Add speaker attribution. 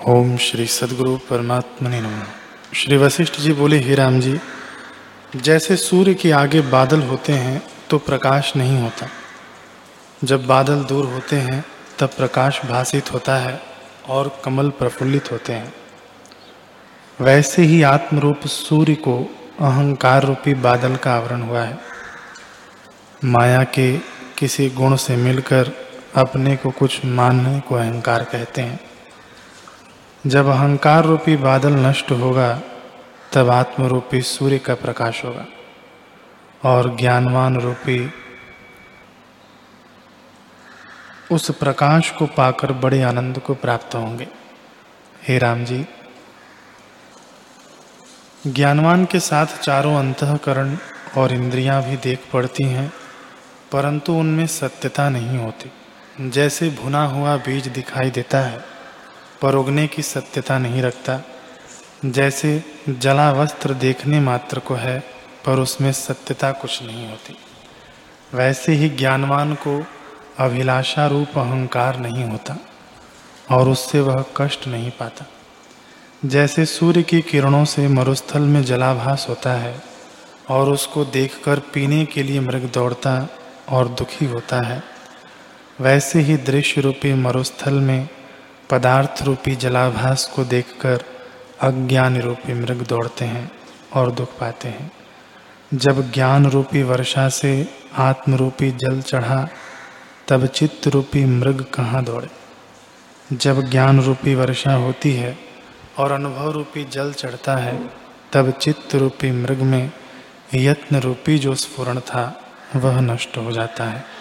Speaker 1: ओम श्री सदगुरु परमात्मा ने नम। श्री वशिष्ठ जी बोले, ही राम जी, जैसे सूर्य के आगे बादल होते हैं तो प्रकाश नहीं होता। जब बादल दूर होते हैं, तब प्रकाश भाषित होता है और कमल प्रफुल्लित होते हैं। वैसे ही आत्मरूप सूर्य को अहंकार रूपी बादल का आवरण हुआ है। माया के किसी गुण से मिलकर अपने को कुछ मानने को अहंकार कहते हैं। जब अहंकार रूपी बादल नष्ट होगा, तब आत्म रूपी सूर्य का प्रकाश होगा। और ज्ञानवान रूपी उस प्रकाश को पाकर बड़े आनंद को प्राप्त होंगे। हे राम जी, ज्ञानवान के साथ चारों अंतकरण और इंद्रियाँ भी देख पड़ती हैं, परंतु उनमें सत्यता नहीं होती। जैसे भुना हुआ बीज दिखाई देता है पर उगने की सत्यता नहीं रखता। जैसे जला वस्त्र देखने मात्र को है, पर उसमें सत्यता कुछ नहीं होती। वैसे ही ज्ञानवान को अभिलाषा रूप अहंकार नहीं होता, और उससे वह कष्ट नहीं पाता। जैसे सूर्य की किरणों से मरुस्थल में जलाभास होता है, और उसको देखकर पीने के लिए मृग दौड़ता और दुखी होता है, वैसे ही दृश्य रूपी मरुस्थल में पदार्थ रूपी जलाभास को देखकर अज्ञान रूपी मृग दौड़ते हैं और दुख पाते हैं। जब ज्ञान रूपी वर्षा से आत्म रूपी जल चढ़ा, तब चित्त रूपी मृग कहाँ दौड़े? जब ज्ञान रूपी वर्षा होती है और अनुभव रूपी जल चढ़ता है, तब चित्त रूपी मृग में यत्न रूपी जो स्फुरण था, वह नष्ट हो जाता है।